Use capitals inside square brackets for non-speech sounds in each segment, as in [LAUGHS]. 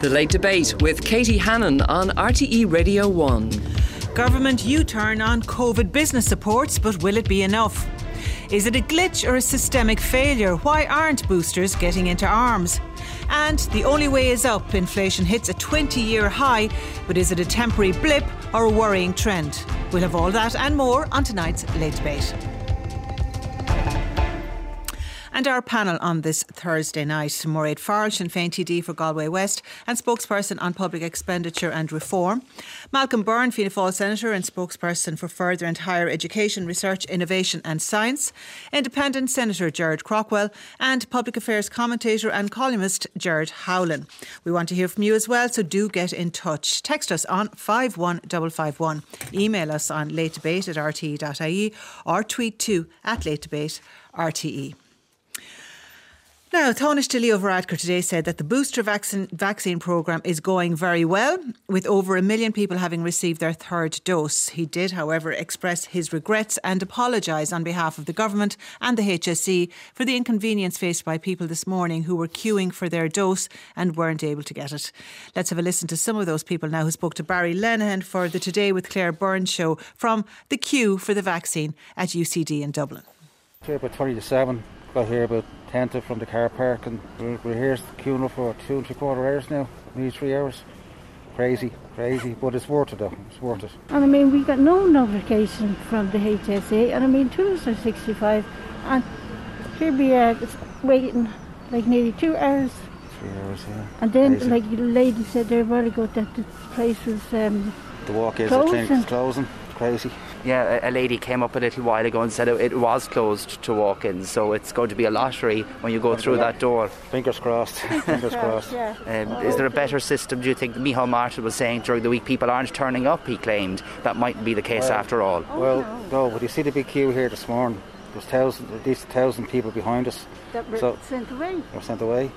The Late Debate with Katie Hannon on RTE Radio 1. Government U turn on COVID business supports, but will it be enough? Is it a glitch or a systemic failure? Why aren't boosters getting into arms? And the only way is up. Inflation hits a 20 year high, but is it a temporary blip or a worrying trend? We'll have all that and more on tonight's Late Debate. And our panel on this Thursday night, Mairead Farrell, Sinn Féin TD for Galway West and spokesperson on public expenditure and reform. Malcolm Byrne, Fianna Fáil Senator and spokesperson for further and higher education, research, innovation and science. Independent Senator Gerard Craughwell and public affairs commentator and columnist Gerard Howlin. We want to hear from you as well, so do get in touch. Text us on 51551. Email us on latedebate at rte.ie or tweet to at latedebate RTE. Now, Taoiseach Leo Varadkar today said that the booster vaccine, vaccine programme is going very well, with over a million people having received their third dose. He did, however, express his regrets and apologise on behalf of the government and the HSE for the inconvenience faced by people this morning who were queuing for their dose and weren't able to get it. Let's have a listen to some of those people now who spoke to Barry Lenihan for the Today with Claire Byrne show from the queue for the vaccine at UCD in Dublin. About 20 to 7, got here about 10 to from the car park, and we're, we're here queuing for two and three quarter hours now, nearly three hours. Crazy, crazy, but it's worth it though. It's worth it. And I mean, we got no notification from the HSA and I mean, two of are 65, and here we are waiting like nearly two hours. Three hours, yeah. And then, Crazy. like the lady said there a while ago, that the place was um, the walk is the closing. closing. Crazy. Yeah, a, a lady came up a little while ago and said it, it was closed to walk in, so it's going to be a lottery when you go through that door. Fingers crossed. [LAUGHS] Fingers crossed. yeah. Um, is there a better system, do you think? Micheál Martin was saying during the week people aren't turning up, he claimed. That mightn't be the case after all. Well, no, but you see the big queue here this morning. There's thousand, at least a thousand people behind us. that were So- sent away. They're sent away.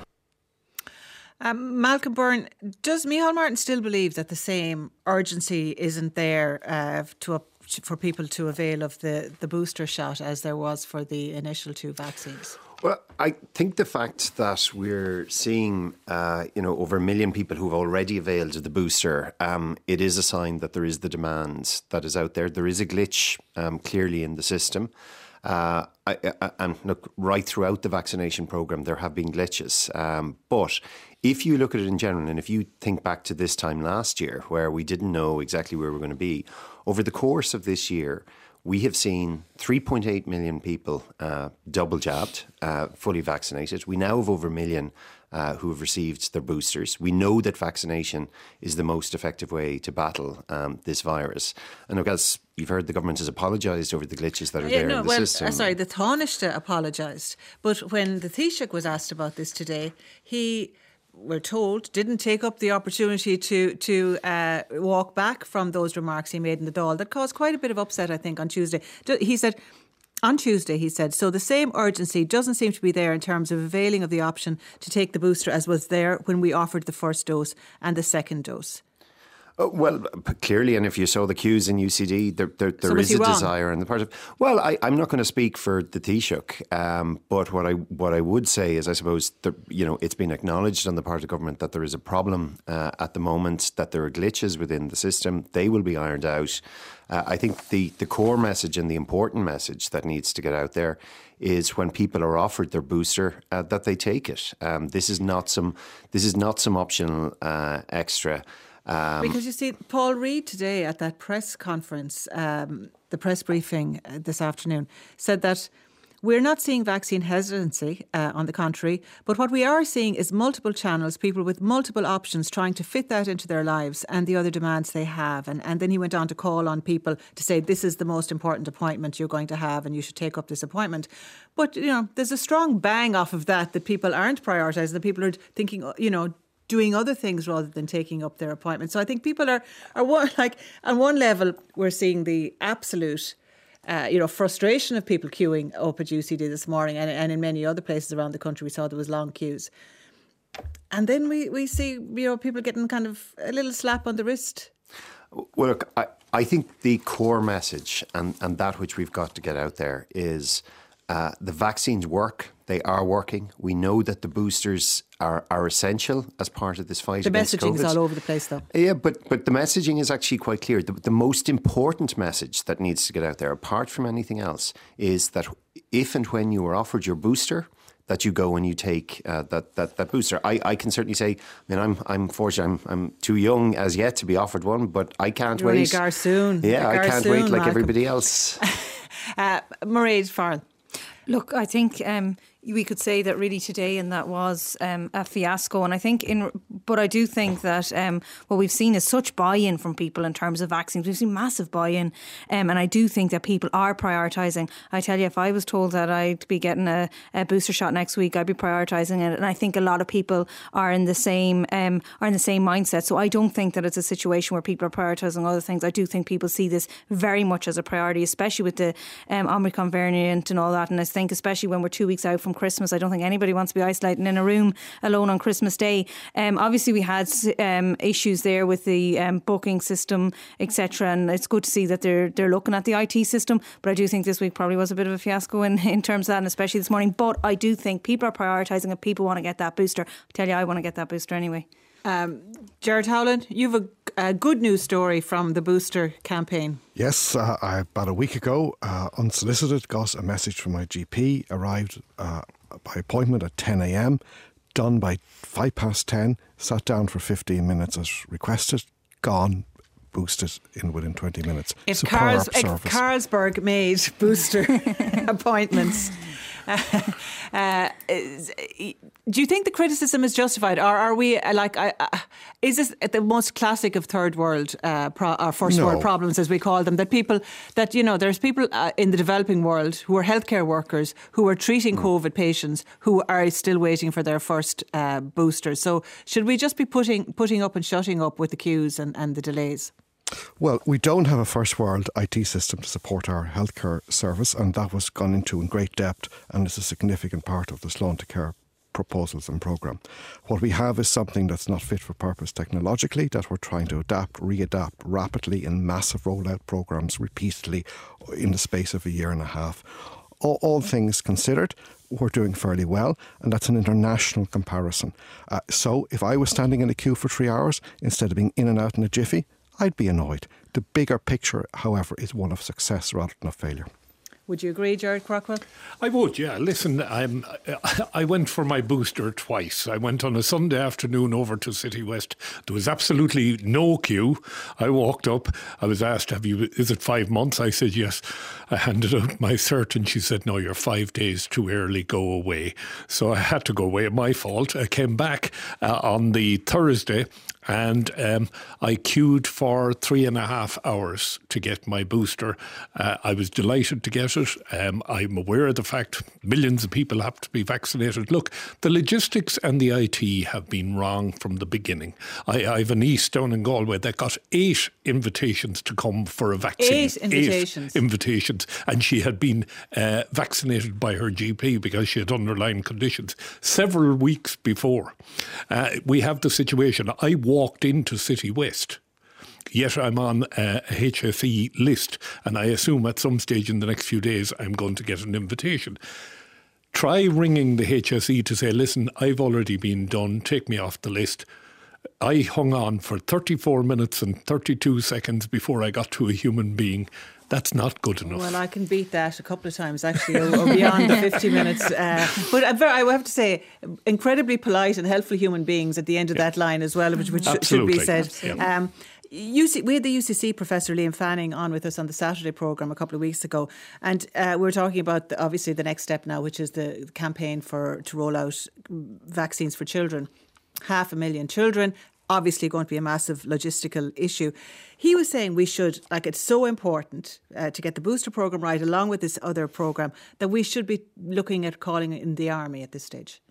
Um, Malcolm Byrne, does Micheál Martin still believe that the same urgency isn't there uh, to up, for people to avail of the, the booster shot as there was for the initial two vaccines? Well, I think the fact that we're seeing, uh, you know, over a million people who've already availed of the booster, um, it is a sign that there is the demand that is out there. There is a glitch um, clearly in the system. Uh, I, I, and look, right throughout the vaccination program, there have been glitches. Um, but if you look at it in general, and if you think back to this time last year, where we didn't know exactly where we're going to be, over the course of this year, we have seen 3.8 million people uh, double jabbed, uh, fully vaccinated. We now have over a million uh, who have received their boosters. We know that vaccination is the most effective way to battle um, this virus. And look, as you've heard, the government has apologised over the glitches that are there in the well, system. uh, sorry, the Taoiseach apologised, but when the Taoiseach was asked about this today, he we're told didn't take up the opportunity to to uh, walk back from those remarks he made in the Dáil that caused quite a bit of upset, I think, on Tuesday. He said. On Tuesday, he said, so the same urgency doesn't seem to be there in terms of availing of the option to take the booster as was there when we offered the first dose and the second dose. Uh, well, clearly, and if you saw the queues in UCD, there, there, there was is a wrong? desire on the part of. Well, I, I'm not going to speak for the Taoiseach, um, but what I what I would say is, I suppose, that, you know, it's been acknowledged on the part of government that there is a problem uh, at the moment, that there are glitches within the system. They will be ironed out. Uh, I think the the core message and the important message that needs to get out there is when people are offered their booster uh, that they take it. Um, this is not some this is not some optional uh, extra. Um, Because you see, Paul Reid today at that press conference, um, the press briefing uh, this afternoon, said that we're not seeing vaccine hesitancy, uh, on the contrary, but what we are seeing is multiple channels, people with multiple options trying to fit that into their lives and the other demands they have. And, and then he went on to call on people to say, this is the most important appointment you're going to have and you should take up this appointment. But, you know, there's a strong bang off of that that people aren't prioritising, that people are thinking, you know, doing other things rather than taking up their appointment. So I think people are are one [LAUGHS] like on one level we're seeing the absolute. Uh, you know, frustration of people queuing up at UCD this morning, and, and in many other places around the country, we saw there was long queues. And then we, we see, you know, people getting kind of a little slap on the wrist. Well, look, I, I think the core message and, and that which we've got to get out there is uh, the vaccines work. They are working. We know that the boosters are, are essential as part of this fight. The against messaging is all over the place, though. Yeah, but but the messaging is actually quite clear. The, the most important message that needs to get out there, apart from anything else, is that if and when you are offered your booster, that you go and you take uh, that, that that booster. I, I can certainly say, I mean, I'm I'm fortunate. I'm, I'm too young as yet to be offered one, but I can't You're only wait. a gar soon. Yeah, A I gar can't soon, wait like Malcolm. everybody else. [LAUGHS] Uh, Mairead Farrell. Look, I think um, we could say that really today, and that was um, a fiasco. And I think in, but I do think that um, what we've seen is such buy-in from people in terms of vaccines. We've seen massive buy-in, um, and I do think that people are prioritising. I tell you, if I was told that I'd be getting a, a booster shot next week, I'd be prioritising it. And I think a lot of people are in the same um, are in the same mindset. So I don't think that it's a situation where people are prioritising other things. I do think people see this very much as a priority, especially with the um, Omicron variant and all that. And I think, especially when we're two weeks out from Christmas, I don't think anybody wants to be isolating in a room alone on Christmas Day. Um, obviously, we had um, issues there with the um, booking system, etc. And it's good to see that they're they're looking at the IT system. But I do think this week probably was a bit of a fiasco in, [LAUGHS] in terms of that, and especially this morning. But I do think people are prioritising it. People want to get that booster. I tell you, I want to get that booster anyway. Um, Gerard Howlin, you have a, a good news story from the booster campaign. Yes, uh, I, about a week ago, uh, unsolicited, got a message from my GP, arrived uh, by appointment at 10 a.m., done by five past 10, sat down for 15 minutes as requested, gone, boosted in within 20 minutes. If, Carls, if. Carlsberg made booster [LAUGHS] appointments, [LAUGHS] uh, is- do you think the criticism is justified, or are we uh, like? Uh, uh, is this the most classic of third world uh, pro- or first No. world problems, as we call them? That people, that you know, there's people uh, in the developing world who are healthcare workers who are treating Hmm. COVID patients who are still waiting for their first uh, booster. So, should we just be putting putting up and shutting up with the queues and, and the delays? Well, we don't have a first world IT system to support our healthcare service, and that was gone into in great depth, and is a significant part of the Sláintecare proposals and programme. What we have is something that's not fit for purpose technologically, that we're trying to adapt, readapt rapidly in massive rollout programmes repeatedly in the space of a year and a half. All, all things considered, we're doing fairly well, and that's an international comparison. Uh, so, if I was standing in a queue for three hours instead of being in and out in a jiffy, I'd be annoyed. The bigger picture, however, is one of success rather than of failure. Would you agree, Gerard Craughwell? I would, yeah. Listen, I'm, [LAUGHS] I went for my booster twice. I went on a Sunday afternoon over to City West. There was absolutely no queue. I walked up. I was asked, "Have you? Is it five months?" I said yes. I handed out my cert, and she said, "No, you're five days too early. Go away." So I had to go away. My fault. I came back uh, on the Thursday. And um, I queued for three and a half hours to get my booster. Uh, I was delighted to get it. Um, I'm aware of the fact millions of people have to be vaccinated. Look, the logistics and the IT have been wrong from the beginning. I, I have a niece down in Galway that got eight invitations to come for a vaccine. Eight invitations. invitations. And she had been uh, vaccinated by her GP because she had underlying conditions several weeks before. Uh, we have the situation. I walked into City West. Yet I'm on uh, a HSE list, and I assume at some stage in the next few days I'm going to get an invitation. Try ringing the HSE to say, listen, I've already been done, take me off the list. I hung on for 34 minutes and 32 seconds before I got to a human being. That's not good enough. Well, I can beat that a couple of times actually, or, or beyond the 50 [LAUGHS] minutes. Uh, but I'm very, I have to say, incredibly polite and helpful human beings at the end of that line as well, which, which should be said. Um, UC, we had the UCC professor Liam Fanning on with us on the Saturday programme a couple of weeks ago, and uh, we were talking about the, obviously the next step now, which is the campaign for to roll out vaccines for children. Half a million children, obviously going to be a massive logistical issue. He was saying we should, like, it's so important uh, to get the booster program right, along with this other program, that we should be looking at calling in the army at this stage.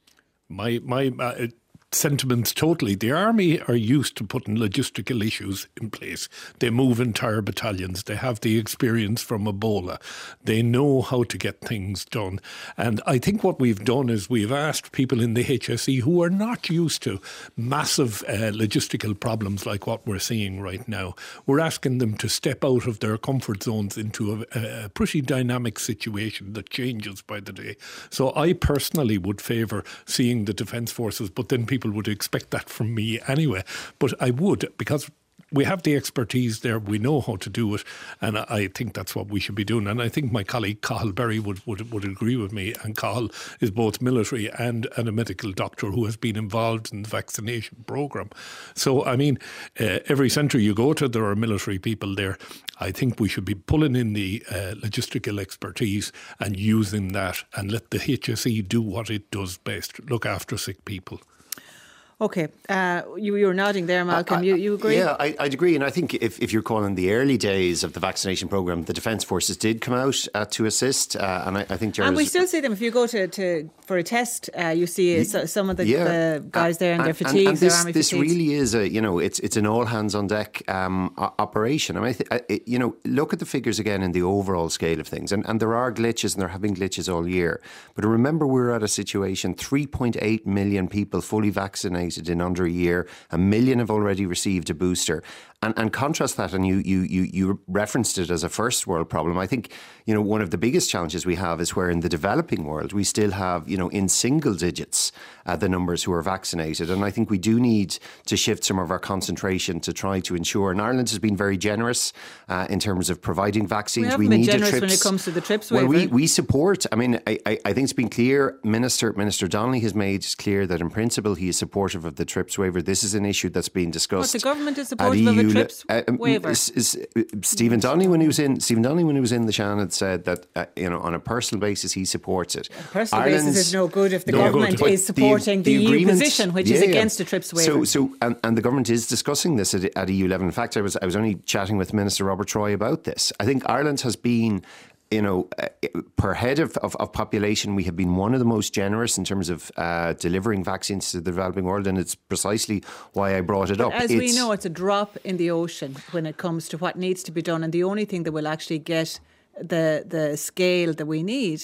my my uh, sentiments totally. The army are used to putting logistical issues in place. They move entire battalions. They have the experience from Ebola. They know how to get things done. And I think what we've done is we've asked people in the HSE who are not used to massive uh, logistical problems like what we're seeing right now. We're asking them to step out of their comfort zones into a, a pretty dynamic situation that changes by the day. So I personally would favour seeing the Defence Forces, but then people would expect that from me anyway. But I would, because we have the expertise there. We know how to do it, and I think that's what we should be doing. And I think my colleague Cathal Berry would, would would agree with me. And Cathal is both military and, and a medical doctor who has been involved in the vaccination program. So I mean, uh, every centre you go to, there are military people there. I think we should be pulling in the uh, logistical expertise and using that, and let the HSE do what it does best: look after sick people. Okay, uh, you, you were nodding there, Malcolm. you, you agree? Yeah, I, would agree. And I think if, if you're calling the early days of the vaccination programme, the Defence Forces did come out uh, to assist. Uh, and I, I think And we still see them. If you go to, to for a test, uh, you see some of the, yeah. the guys there in their fatigues, and, and this, their army this fatigues. really is a, you know, it's it's an all hands on deck um, operation. I mean, I th- you know, look at the figures again in the overall scale of things. And, and there are glitches and they're having glitches all year. But remember, we're at a situation 3.8 million people fully vaccinated in under a year. A million have already received a booster. And, and contrast that, and you, you, you, you referenced it as a first world problem. I think, you know, one of the biggest challenges we have is where in the developing world we still have, you know, in single digits uh, the numbers who are vaccinated. And I think we do need to shift some of our concentration to try to ensure. And Ireland has been very generous uh, in terms of providing vaccines. We, we need generous trips, when it comes to the trips. Well, we, we support. I mean, I, I, I think it's been clear. Minister Minister Donnelly has made clear that in principle he is supportive of the TRIPS waiver. This is an issue that's being discussed. But the government is supportive of a TRIPS uh, um, waiver. Is, is, Stephen Donnelly, when he was in Stephen Donnelly, when he was in the Seanad, said that uh, you know on a personal basis he supports it. A personal Ireland's, basis is no good if the no government good, is supporting the, the, the EU position, which yeah, is against the TRIPS waiver. So, so and, and, the government is discussing this at, at EU level. In fact, I was I was only chatting with Minister Robert Troy about this. I think Ireland has been you know, uh, per head of, of, of, population, we have been one of the most generous in terms of uh, delivering vaccines to the developing world, and it's precisely why I brought it but up. As it's, we know, it's a drop in the ocean when it comes to what needs to be done, and the only thing that will actually get the the scale that we need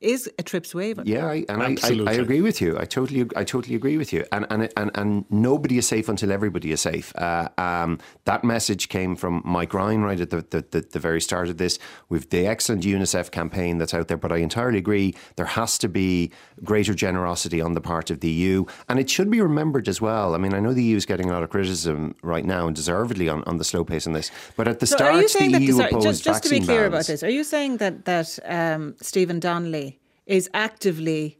is a TRIPS waiver. Yeah, I, and I, I, I, agree with you. I totally, I totally agree with you. And and and, and nobody is safe until everybody is safe. Uh, um, that message came from Mike Ryan right at the, the, the, the, very start of this. With the excellent UNICEF campaign that's out there, but I entirely agree. There has to be greater generosity on the part of the EU, and it should be remembered as well. I mean, I know the EU is getting a lot of criticism right now, and deservedly on, on the slow pace on this. But at the so start, the that, EU sorry, opposed just, just to be clear bans. about this, are you saying that that um, Stephen Donnelly is actively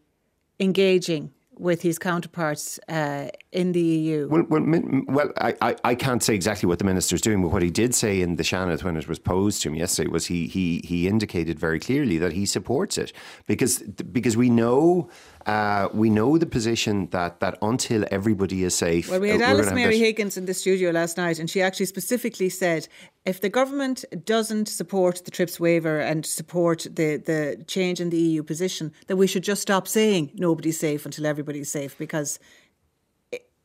engaging with his counterparts uh, in the EU? Well, well, well I, I, I, can't say exactly what the minister's doing, but what he did say in the Seanad when it was posed to him yesterday was he he he indicated very clearly that he supports it because because we know uh, we know the position that, that until everybody is safe. Well, we had uh, Alice Mary Higgins in the studio last night, and she actually specifically said if the government doesn't support the TRIPS waiver and support the, the change in the EU position, then we should just stop saying nobody's safe until everybody's safe because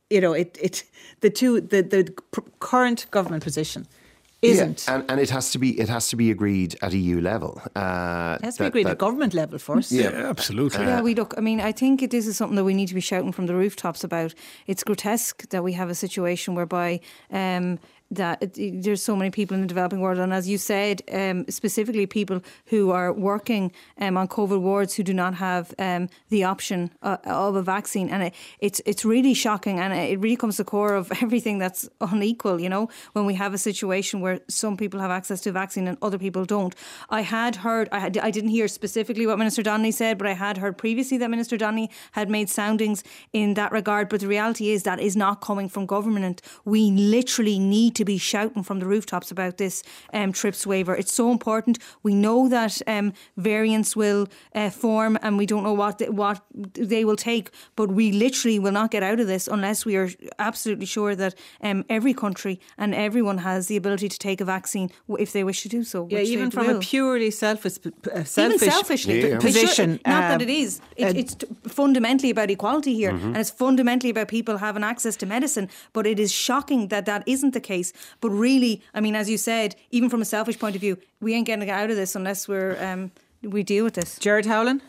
you know it, it the two the, the current government position isn't. Yeah, and, and it has to be it has to be agreed at EU level. Uh, it has to be agreed that, at government level first. Yeah, yeah absolutely. Uh, yeah, we look. I mean, I think this is something that we need to be shouting from the rooftops about. It's grotesque that we have a situation whereby. Um, that there's so many people in the developing world, and as you said, um, specifically people who are working um, on COVID wards who do not have um, the option uh, of a vaccine, and it, it's it's really shocking, and it really comes to the core of [LAUGHS] everything that's unequal. You know, when we have a situation where some people have access to a vaccine and other people don't. I had heard, I, had, I didn't hear specifically what Minister Donnelly said, but I had heard previously that Minister Donnelly had made soundings in that regard. But the reality is that is not coming from government. We literally need need to be shouting from the rooftops about this um, TRIPS waiver. It's so important. We know that um, variants will uh, form, and we don't know what the, what they will take. But we literally will not get out of this unless we are absolutely sure that um, every country and everyone has the ability to take a vaccine if they wish to do so. Yeah, even from will. a purely selfish, uh, selfish even selfishly Yeah. position. not uh, that it is. It, uh, it's t- fundamentally about equality here, and it's fundamentally about people having access to medicine. But it is shocking that that isn't the case. But really, I mean, as you said, even from a selfish point of view, we ain't getting out of this unless we're um, we deal with this. Gerard Howlin.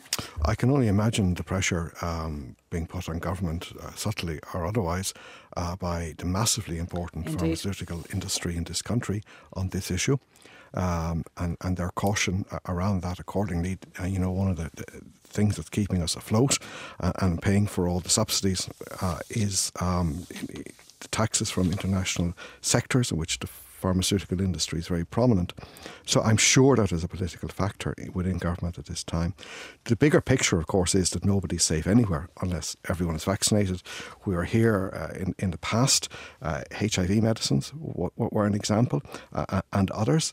I can only imagine the pressure um, being put on government, uh, subtly or otherwise, uh, by the massively important Indeed. pharmaceutical industry in this country on this issue. Um, and, and their caution around that accordingly. Uh, you know, one of the, the things that's keeping us afloat uh, and paying for all the subsidies uh, is um, the taxes from international sectors in which the pharmaceutical industry is very prominent. So I'm sure that is a political factor within government at this time. The bigger picture, of course, is that nobody's safe anywhere unless everyone is vaccinated. We were here uh, in, in the past, uh, HIV medicines w- w- were an example, uh, and others.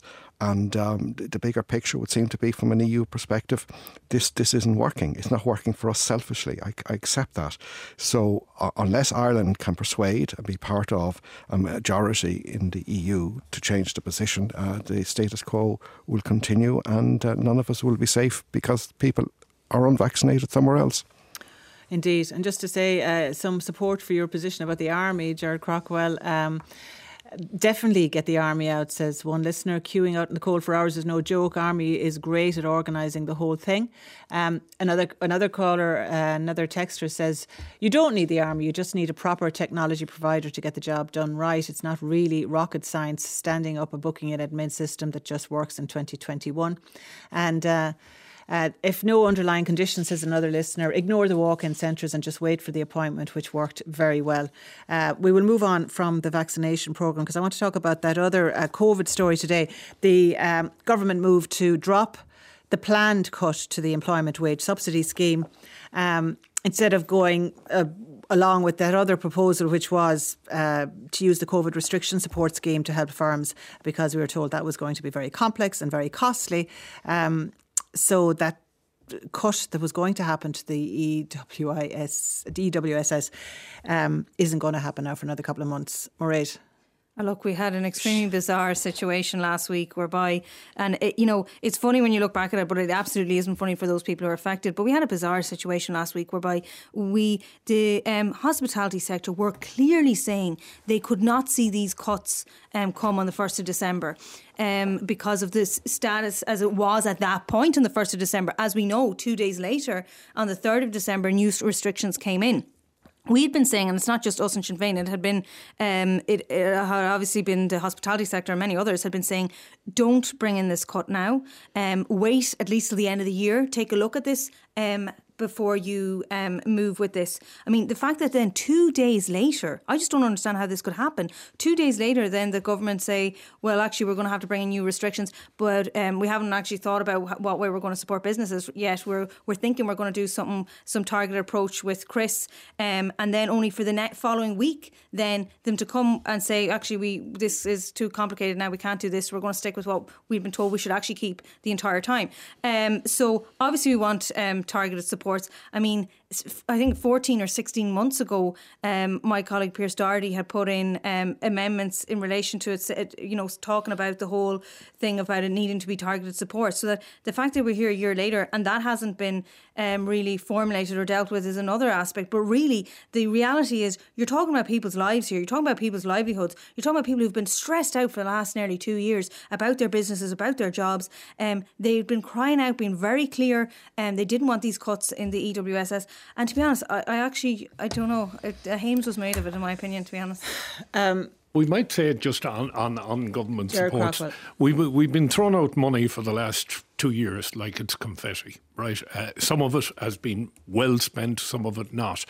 And um, the bigger picture would seem to be, from an EU perspective, this this isn't working. It's not working for us selfishly. I, I accept that. So uh, unless Ireland can persuade and be part of a majority in the EU to change the position, uh, the status quo will continue, and uh, none of us will be safe because people are unvaccinated somewhere else. Indeed. And just to say uh, some support for your position about the army, Gerard Craughwell. Um, Definitely get the army out, says one listener. Queuing out in the cold for hours is no joke. Army is great at organising the whole thing. Um, another another caller, uh, another texter says, "You don't need the army. You just need a proper technology provider to get the job done right. It's not really rocket science standing up a booking and admin system that just works in 2021." And uh, uh, if no underlying condition, says another listener, ignore the walk in centres and just wait for the appointment, which worked very well. Uh, we will move on from the vaccination programme because I want to talk about that other uh, COVID story today. The um, government moved to drop the planned cut to the employment wage subsidy scheme um, instead of going. Uh, along with that other proposal, which was uh, to use the COVID restriction support scheme to help firms, because we were told that was going to be very complex and very costly. Um, so that cut that was going to happen to the EWIS, EWSS um, isn't going to happen now for another couple of months. Mairead. Uh, Look, we had an extremely bizarre situation last week whereby, and it, you know, it's funny when you look back at it, but it absolutely isn't funny for those people who are affected. But we had a bizarre situation last week whereby we, the um, hospitality sector, were clearly saying they could not see these cuts um, come on the 1st of December. Um, because of this status as it was at that point on the 1st of December. As we know, two days later, on the 3rd of December, new restrictions came in we'd been saying, and it's not just us and Sinn Féin, it had been, um, it, it, had obviously been the hospitality sector and many others had been saying, don't bring in this cut now. Um, wait at least till the end of the year. Take a look at this. Um, before you um, move with this. I mean, the fact that then two days later, I just don't understand how this could happen. Two days later, then the government say, well, actually, we're going to have to bring in new restrictions, but um, we haven't actually thought about what way we're going to support businesses yet. We're we're thinking we're going to do something, some targeted approach with Chris, um, and then only for the next following week, then them to come and say, actually, we this is too complicated now. We can't do this. We're going to stick with what we've been told we should actually keep the entire time. Um, so obviously, we want um, targeted support. I mean, I think 14 or 16 months ago, um, my colleague Pearse Doherty had put in um, amendments in relation to it, you know, talking about the whole thing about it needing to be targeted support. So that the fact that we're here a year later and that hasn't been um, really formulated or dealt with is another aspect. But really, the reality is you're talking about people's lives here. You're talking about people's livelihoods. You're talking about people who've been stressed out for the last nearly two years about their businesses, about their jobs. Um, they've been crying out, being very clear, and they didn't want these cuts in the EWSS. And to be honest, I, I actually I don't know. It, uh, Hames was made of it, in my opinion. To be honest. Um, we might say it just on, on, on government Gerard support. We, we've been thrown out money for the last two years like it's confetti, right? Uh, some of it has been well spent, some of it not.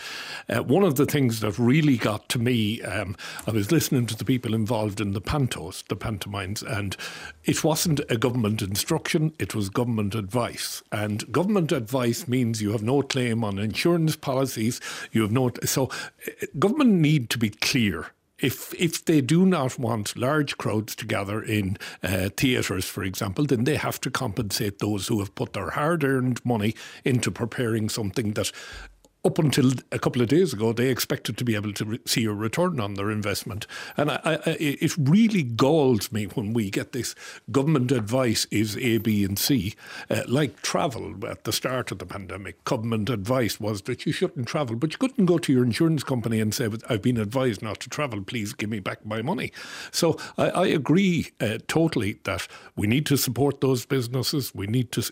Uh, one of the things that really got to me, um, I was listening to the people involved in the pantos, the pantomimes, and it wasn't a government instruction, it was government advice. And government advice means you have no claim on insurance policies, you have no. So, uh, government need to be clear if if they do not want large crowds to gather in uh, theatres, for example, then they have to compensate those who have put their hard-earned money into preparing something that up until a couple of days ago, they expected to be able to re- see a return on their investment. And I, I, it really galls me when we get this government advice is A, B, and C. Uh, like travel at the start of the pandemic, government advice was that you shouldn't travel, but you couldn't go to your insurance company and say, I've been advised not to travel, please give me back my money. So I, I agree uh, totally that we need to support those businesses. We need to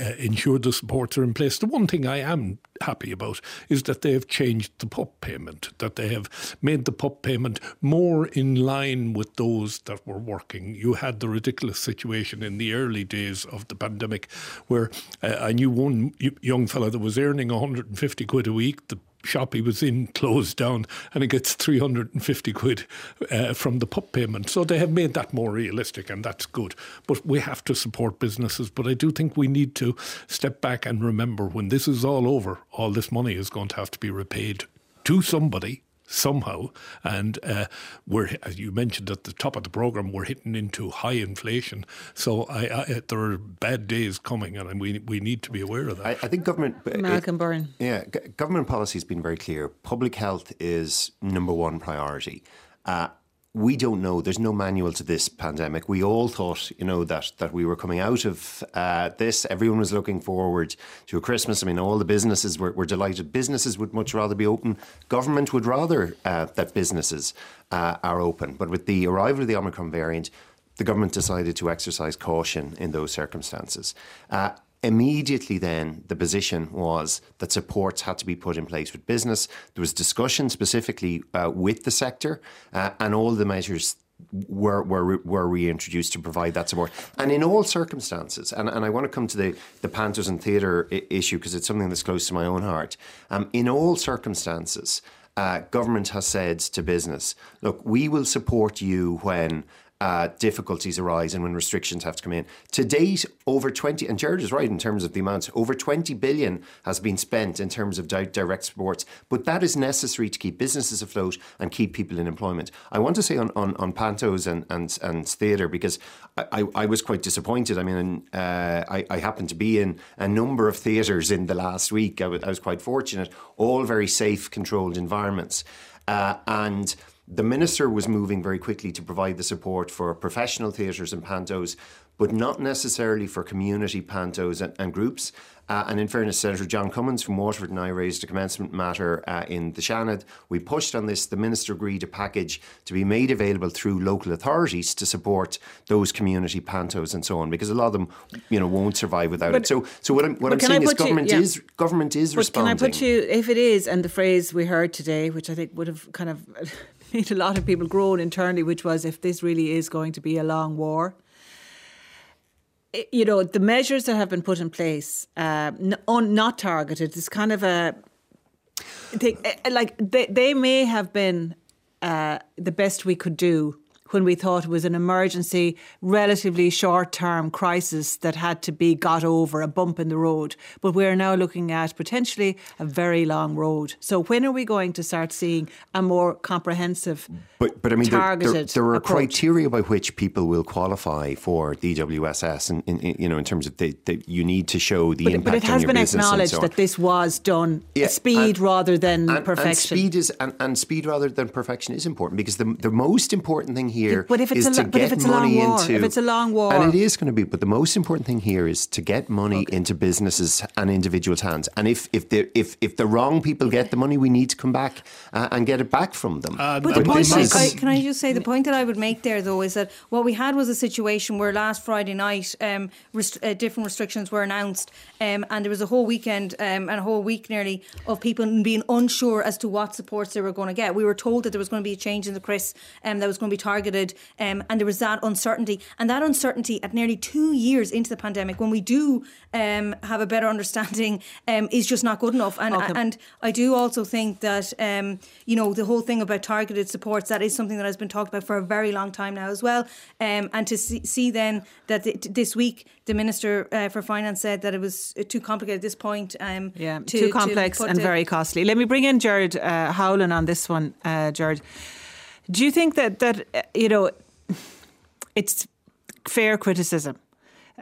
uh, ensure the supports are in place. The one thing I am happy about is that they have changed the pup payment, that they have made the pup payment more in line with those that were working. You had the ridiculous situation in the early days of the pandemic where uh, I knew one young fellow that was earning 150 quid a week. The shop he was in [LAUGHS] closed down and he gets 350 quid uh, from the pup payment. So they have made that more realistic and that's good. But we have to support businesses. But I do think we need to step back and remember when this is all over, all this money is going to have to be repaid to somebody somehow. And uh, we're, as you mentioned at the top of the program, we're hitting into high inflation. So I, I, there are bad days coming, and we we need to be aware of that. I, I think government. Uh, Malcolm it, Byrne. Yeah, government policy has been very clear. Public health is number one priority. Uh, we don't know. There's no manual to this pandemic. We all thought, you know, that that we were coming out of uh, this. Everyone was looking forward to a Christmas. I mean, all the businesses were, were delighted. Businesses would much rather be open. Government would rather uh, that businesses uh, are open. But with the arrival of the Omicron variant, the government decided to exercise caution in those circumstances. Immediately, then, the position was that supports had to be put in place with business. There was discussion specifically uh, with the sector, uh, and all the measures were, were, were reintroduced to provide that support. And in all circumstances, and, and I want to come to the, the Pantos and Theatre I- issue because it's something that's close to my own heart. Um, in all circumstances, uh, government has said to business, look, we will support you when uh, difficulties arise and when restrictions have to come in. To date, over 20, and Gerard is right in terms of the amounts, over 20 billion has been spent in terms of di- direct supports, but that is necessary to keep businesses afloat and keep people in employment. I want to say on, on, on Pantos and, and, and theatre because I, I, I, was quite disappointed. I mean, uh, I, I happened to be in a number of theatres in the last week. I, w- I was quite fortunate, all very safe, controlled environments. Uh, and the minister was moving very quickly to provide the support for professional theatres and pantos, but not necessarily for community pantos and, and groups. Uh, and in fairness, Senator John Cummins from Waterford and I raised a commencement matter uh, in the Seanad. We pushed on this. The Minister agreed a package to be made available through local authorities to support those community pantos and so on, because a lot of them, you know, won't survive without but, it. So, so what I'm, what I'm saying is government you, yeah. is government is but responding. Can I put you, if it is, and the phrase we heard today, which I think would have kind of [LAUGHS] made a lot of people groan internally, which was if this really is going to be a long war. You know, the measures that have been put in place, uh, not targeted, is kind of a. They, eh, like they, they may have been uh, the best we could do when we thought it was an emergency, relatively short term crisis that had to be got over, a bump in the road. But we're now looking at potentially a very long road. So when are we going to start seeing a more comprehensive, but, but I mean, targeted there, there, there are approach? criteria by which people will qualify for the EWSS, and in, in, you know, in terms of the, the, you need to show the but, impact. But it has been acknowledged so that this was done yeah, speed and, rather than and, perfection. And speed is and, and speed rather than perfection is important because the the most important thing here but if it's is a, to but get if it's money a long war, into if it's a long war, and it is going to be. But the most important thing here is to get money okay. into businesses and individuals' hands. And if if the if if the wrong people get the money, we need to come back uh, and get it back from them. Uh, but, but the point is, I, can I just say the point that I would make there though is that what we had was a situation where last Friday night um, rest- uh, different restrictions were announced, um, and there was a whole weekend um, and a whole week nearly of people being unsure as to what supports they were going to get. We were told that there was going to be a change in the CRIS um, that was going to be targeted, um, and there was that uncertainty. And that uncertainty at nearly two years into the pandemic, when we do um, have a better understanding, um, is just not good enough. And okay. and I do also think that um, you know the whole thing about targeted supports that is something that has been talked about for a very long time now as well. Um, and to see, see then that this week the minister uh, for finance said that it was too complicated at this point. Um, yeah, to, too complex to and very costly. Let me bring in Gerard uh, Howlin on this one, uh, Gerard Do you think that that uh, you know it's fair criticism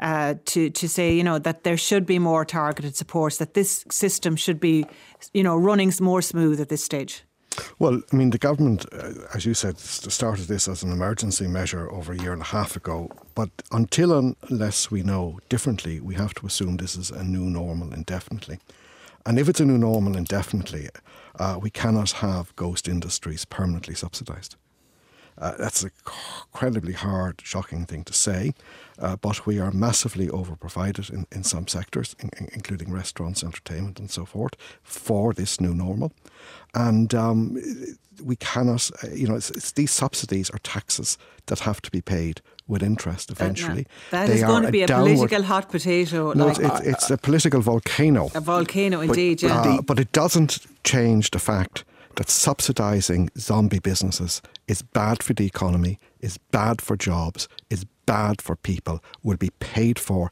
uh, to to say you know that there should be more targeted supports, that this system should be you know running more smooth at this stage? Well, I mean, the government, uh, as you said, started this as an emergency measure over a year and a half ago. But until unless we know differently, we have to assume this is a new normal indefinitely. And if it's a new normal indefinitely, uh, we cannot have ghost industries permanently subsidised. Uh, that's an incredibly hard, shocking thing to say, uh, but we are massively overprovided in, in some sectors, in, in, including restaurants, entertainment, and so forth, for this new normal. And um, we cannot, uh, you know, it's, it's these subsidies or taxes that have to be paid with interest eventually. That, that is going to be a, downward, political hot potato. No, like, it's, it's, a political volcano. A volcano, indeed, but, yeah. Uh, but it doesn't change the fact that subsidising zombie businesses is bad for the economy, is bad for jobs, is bad for people, will be paid for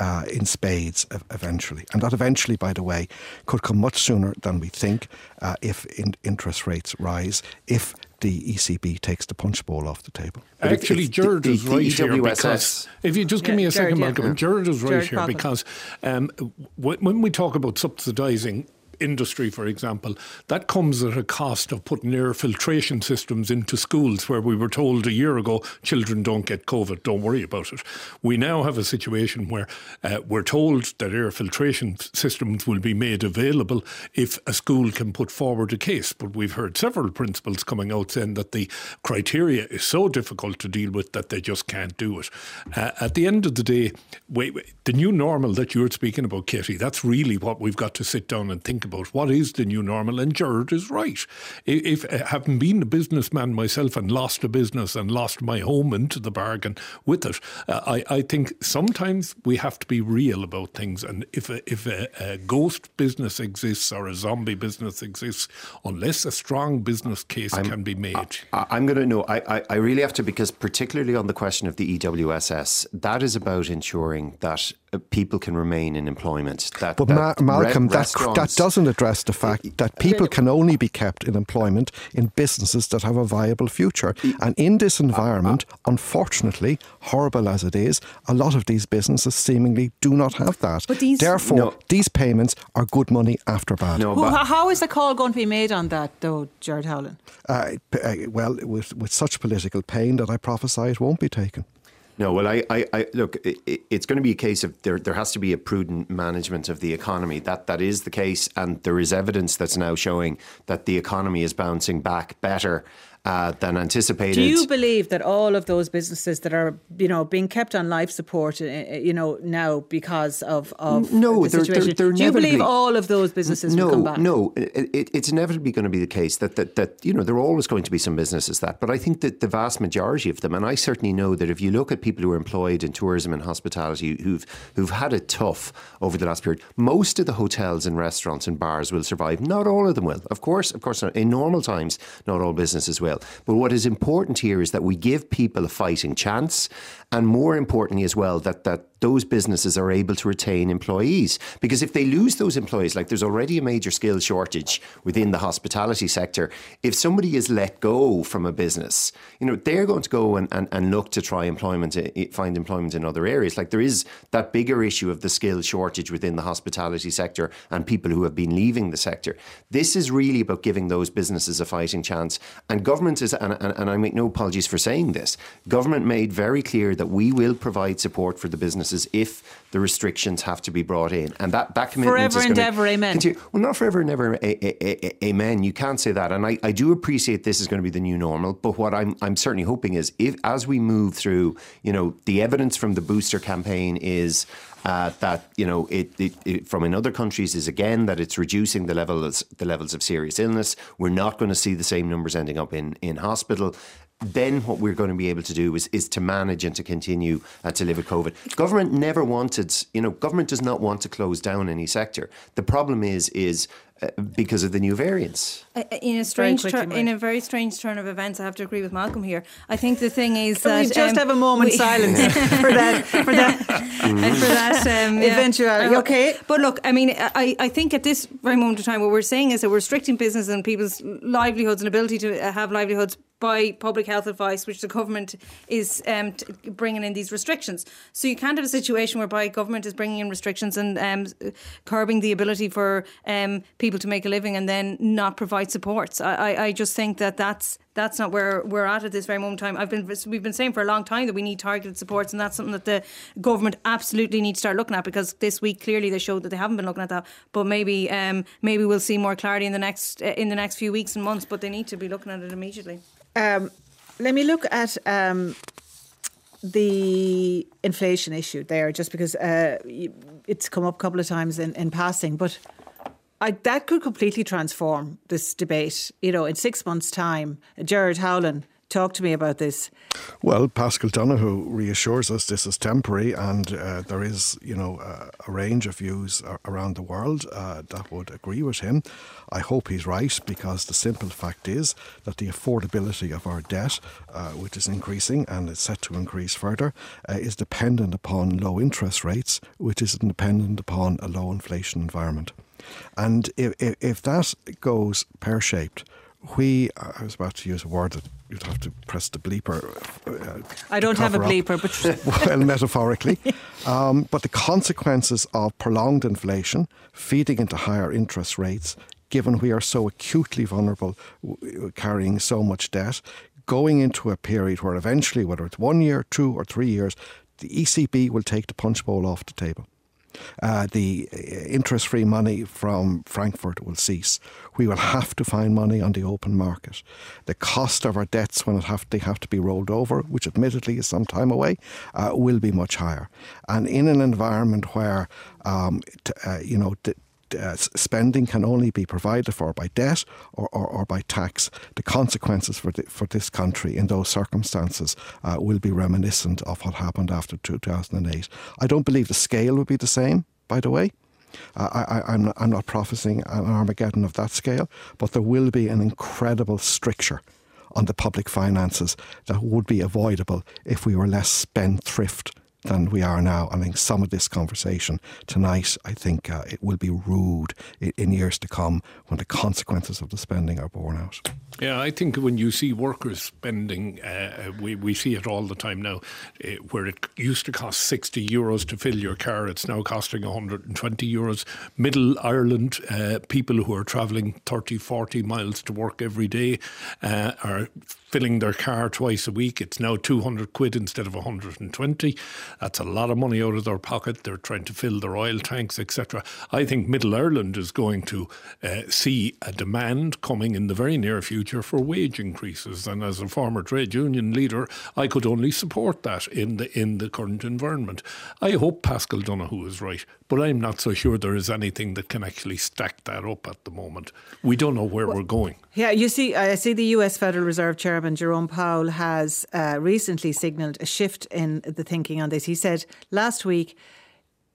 uh, in spades eventually. And that eventually, by the way, could come much sooner than we think uh, if in interest rates rise, if the ECB takes the punch bowl off the table. But Actually, Gerard is right here because if you just give yeah, me a second, Gerard, Malcolm, yeah. Gerard is right Gerard here because um, when we talk about subsidising industry, for example, that comes at a cost of putting air filtration systems into schools where we were told a year ago children don't get COVID, don't worry about it. We now have a situation where uh, we're told that air filtration systems will be made available if a school can put forward a case. But we've heard several principals coming out saying that the criteria is so difficult to deal with that they just can't do it. Uh, at the end of the day, wait, wait, the new normal that you're speaking about, Katie, that's really what we've got to sit down and think about what is the new normal. And Gerard is right. If, if having been a businessman myself and lost a business and lost my home into the bargain with it, uh, I, I think sometimes we have to be real about things. And if a, if a, a ghost business exists or a zombie business exists, unless a strong business case I'm, can be made. I, am going to know. I, I really have to because particularly on the question of the EWSS, that is about ensuring that uh, people can remain in employment. That, but that Ma- Malcolm, that, that doesn't address the fact that people can only be kept in employment in businesses that have a viable future. And in this environment, unfortunately, horrible as it is, a lot of these businesses seemingly do not have that. But these, Therefore, no. these payments are good money after bad. No, how is the call going to be made on that, though, Gerard Howlin? Uh, uh, well, with, with such political pain that I prophesy it won't be taken. No, well, I, I, I look. It, it's going to be a case of there. There has to be a prudent management of the economy. That that is the case, and there is evidence that's now showing that the economy is bouncing back better uh, than anticipated. Do you believe that all of those businesses that are, you know, being kept on life support, uh, uh, you know, now because of, of no, the they're, situation, they're, they're do you believe all of those businesses no, will come back? No, it, it's inevitably going to be the case that, that that you know there are always going to be some businesses that, but I think that the vast majority of them, and I certainly know that if you look at people who are employed in tourism and hospitality who've who've had it tough over the last period, most of the hotels and restaurants and bars will survive. Not all of them will, of course. Of course, in normal times, not all businesses will. But what is important here is that we give people a fighting chance, and more importantly as well, that that those businesses are able to retain employees. Because if they lose those employees, like there's already a major skill shortage within the hospitality sector, if somebody is let go from a business, you know, they're going to go and, and, and look to try employment, eh, find employment in other areas. Like there is that bigger issue of the skill shortage within the hospitality sector and people who have been leaving the sector. This is really about giving those businesses a fighting chance. And government is, and, and, and I make no apologies for saying this, government made very clear that we will provide support for the businesses if the restrictions have to be brought in. And that, that commitment forever is and ever, amen. Continue. Well, not forever and ever, a, a, a, amen. You can't say that. And I, I do appreciate this is going to be the new normal. But what I'm, I'm certainly hoping is if, as we move through, you know, the evidence from the booster campaign is uh, that you know it, it, it, from in other countries is again that it's reducing the levels the levels of serious illness. We're not going to see the same numbers ending up in in hospital then what we're going to be able to do is, is to manage and to continue uh, to live with COVID. Government never wanted, you know, government does not want to close down any sector. The problem is, is uh, because of the new variants. Uh, uh, in a strange, tur- in a very strange turn of events, I have to agree with Malcolm here. I think the thing is Can that we just um, have a moment silence [LAUGHS] for that, for that, mm. for that um, eventuality. Yeah. Okay, but look, I mean, I, I think at this very moment of time, what we're saying is that we're restricting business and people's livelihoods and ability to have livelihoods by public health advice, which the government is um, t- bringing in these restrictions. So you can't have a situation whereby government is bringing in restrictions and um, curbing the ability for um, people to make a living and then not provide supports. I, I, I just think that that's that's not where we're at at this very moment in time. I've been we've been saying for a long time that we need targeted supports, and that's something that the government absolutely needs to start looking at because this week clearly they showed that they haven't been looking at that. But maybe um, maybe we'll see more clarity in the next in the next few weeks and months. But they need to be looking at it immediately. Um, let me look at um, the inflation issue there, just because uh, it's come up a couple of times in, in passing. But I, that could completely transform this debate. You know, in six months' time, Gerard Howlin Talk to me about this. Well, Paschal Donohoe reassures us this is temporary, and uh, there is, you know, uh, a range of views around the world uh, that would agree with him. I hope he's right because the simple fact is that the affordability of our debt, uh, which is increasing and is set to increase further, uh, is dependent upon low interest rates, which is dependent upon a low inflation environment. And if, if that goes pear shaped, we, I was about to use a word that you'd have to press the bleeper. Uh, I don't have a bleeper, up. but [LAUGHS] [LAUGHS] well, metaphorically. Um, but the consequences of prolonged inflation feeding into higher interest rates, given we are so acutely vulnerable, carrying so much debt, going into a period where eventually, whether it's one year, two, or three years, the ECB will take the punch bowl off the table. Uh, the uh, interest free money from Frankfurt will cease. We will have to find money on the open market. The cost of our debts when have, they have to be rolled over, which admittedly is some time away, uh, will be much higher. And in an environment where um, t- uh, you know, the, uh, spending can only be provided for by debt or, or, or by tax, the consequences for, the, for this country in those circumstances uh, will be reminiscent of what happened after 2008. I don't believe the scale will be the same, by the way. Uh, I, am not, I'm not prophesying an Armageddon of that scale, but there will be an incredible stricture on the public finances that would be avoidable if we were less spendthrift than we are now. I think some of this conversation tonight, I think uh, it will be rude in, in years to come when the consequences of the spending are borne out. Yeah, I think when you see workers spending, uh, we, we see it all the time now, uh, where it used to cost 60 euros to fill your car, it's now costing 120 euros. Middle Ireland, uh, people who are travelling 30, 40 miles to work every day uh, are filling their car twice a week. It's now 200 quid instead of 120. That's a lot of money out of their pocket. They're trying to fill their oil tanks, etc. I think Middle Ireland is going to uh, see a demand coming in the very near future for wage increases. And as a former trade union leader, I could only support that in the in the current environment. I hope Paschal Donohoe is right, but I'm not so sure there is anything that can actually stack that up at the moment. We don't know where well, we're going. Yeah, you see, I see the U.S. Federal Reserve Chairman Jerome Powell has uh, recently signalled a shift in the thinking on this. He said last week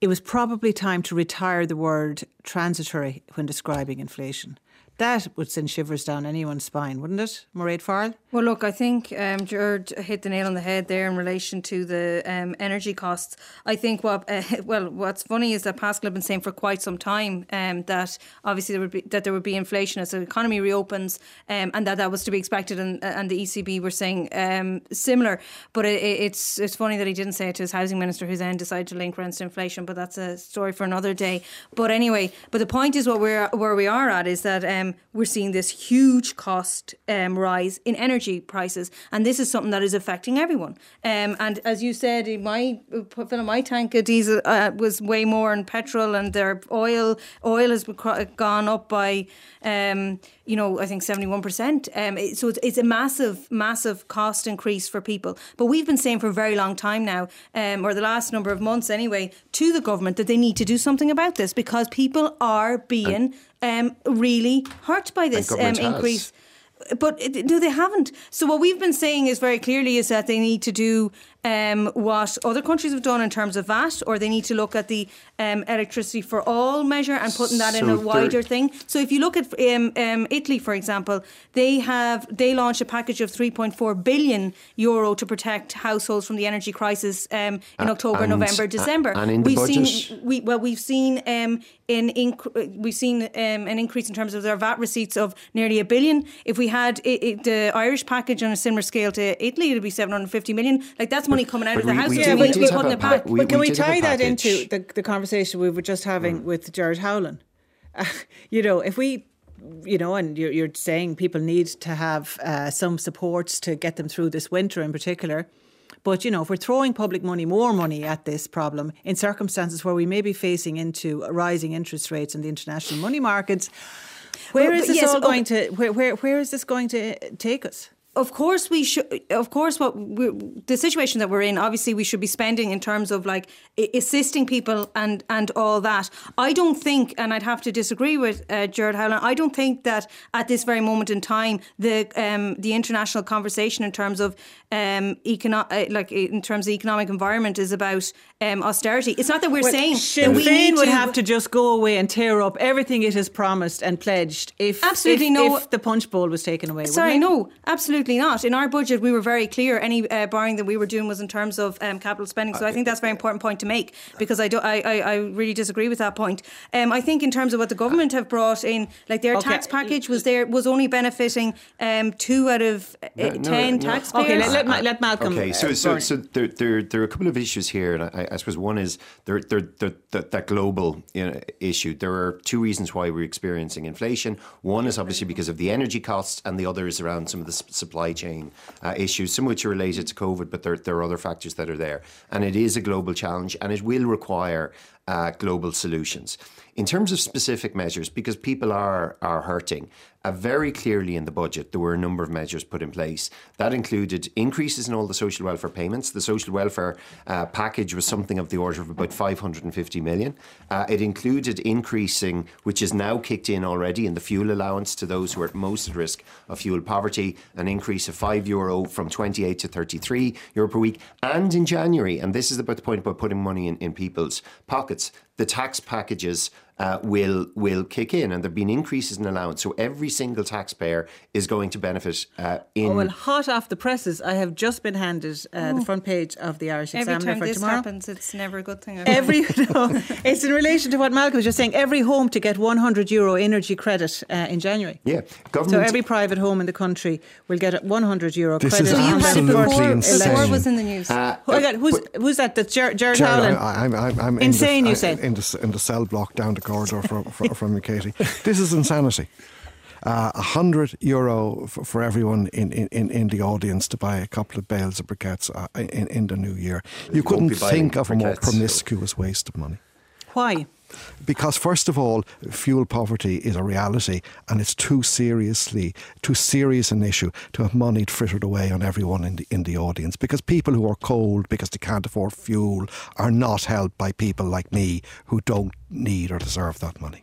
it was probably time to retire the word transitory when describing inflation. That would send shivers down anyone's spine, wouldn't it, Mairead Farrell? Well, look, I think um, George hit the nail on the head there in relation to the um, energy costs. I think what uh, [LAUGHS] well, what's funny is that Paschal had been saying for quite some time um, that obviously there would be that there would be inflation as the economy reopens, um, and that that was to be expected, and, and the ECB were saying um, similar. But it, it's it's funny that he didn't say it to his housing minister, who then decided to link rents to inflation. But that's a story for another day. But anyway, but the point is what we're where we are at is that um, we're seeing this huge cost rise in energy prices, and this is something that is affecting everyone. Um, and as you said, my filling my tank of diesel uh, was way more in petrol, and their oil oil has gone up by um, you know I think seventy one percent. Um, so it's, it's, a massive massive cost increase for people. But we've been saying for a very long time now, um, or the last number of months anyway, to the government that they need to do something about this because people are being um, really hurt by this um, increase. But no, they haven't. So what we've been saying is very clearly is that they need to do um, what other countries have done in terms of VAT, or they need to look at the um, electricity for all measure and putting that so in a wider thing. So if you look at um, um, Italy, for example, they have they launched a package of 3.4 billion euro to protect households from the energy crisis um, in uh, October, and, November, December. and in the we've budget? seen we well we've seen um, in inc- we've seen um, an increase in terms of their VAT receipts of nearly a billion. If we we had it, it, the Irish package on a similar scale to Italy, it'd be 750 million. Like that's money coming out but of the we- house. we We did- need we to did be have putting a it back. we- but can we, did tie that into the, the conversation we were just having with Gerard Howlin? Uh, [LAUGHS] you know, if we, you know, and you're, you're saying people need to have uh, some supports to get them through this winter in particular. But, you know, if we're throwing public money, more money at this problem in circumstances where we may be facing into rising interest rates in the international money markets, where Well, is this yes, all going okay. to, where, where, where is this going to take us? Of course we should of course what the situation that we're in obviously we should be spending in terms of like assisting people and and all that. I don't think and i'd have to disagree with uh, Gerard Howlin i don't think that at this very moment in time the um the international conversation in terms of um econo- uh, like in terms of economic environment is about um austerity it's not that we're Well, saying Sinn that we Féin need would to have to just go away and tear up everything it has promised and pledged if Absolutely if, no- if the punch bowl was taken away. Sorry, no, absolutely not. In our budget, we were very clear. Any uh, borrowing that we were doing was in terms of um, capital spending. So I think that's a very important point to make because I, do, I, I, I really disagree with that point. Um, I think in terms of what the government have brought in, like their Okay. tax package was there was only benefiting um, two out of uh, No, no, ten no. taxpayers. Okay, let, let, Ma- let Malcolm. Okay, so uh, so, so there, there there are a couple of issues here, and I, I suppose one is there there, there, that that global you know, issue. There are two reasons why we're experiencing inflation. One is obviously because of the energy costs, and the other is around some of the supply chain uh, issues, some of which are related to COVID, but there there are other factors that are there, and it is a global challenge, and it will require uh, global solutions. In terms of specific measures, because people are are hurting, uh, very clearly in the budget there were a number of measures put in place. That included increases in all the social welfare payments. The social welfare uh, package was something of the order of about 550 million. Uh, it included increasing, which is now kicked in already, in the fuel allowance to those who are at most at risk of fuel poverty, an increase of five euro from 28 to 33 euro per week. And in January, and this is about the point about putting money in, in people's pockets, the tax packages uh, will will kick in, and there've been increases in allowance. So every single taxpayer is going to benefit uh, in. Oh, well, hot off the presses, I have just been handed uh, the front page of the Irish Every Examiner time for this tomorrow. happens, it's never a good thing. Every [LAUGHS] no, it's in relation to what Malcolm was just saying. Every home to get 100 euro energy credit uh, in January. yeah, government. So every private home in the country will get a 100 euro This credit. is So it absolutely before, insane. before it was in the news. uh, Oh my God, who's, who's that? That's Ger- Gerard Gerard, Howlin. I, I'm, I'm, I'm Insane, in the, you I- said. in the in the cell block down the corridor from from, [LAUGHS] from you, Katie. This is insanity. Uh, A hundred euro for, for everyone in, in, in, in the audience to buy a couple of bales of briquettes uh, in, in the new year. You won't couldn't think of a more briquettes, so- promiscuous waste of money. Why? Because first of all, fuel poverty is a reality, and it's too seriously, too serious an issue to have money frittered away on everyone in the in the audience. Because people who are cold because they can't afford fuel are not helped by people like me who don't need or deserve that money.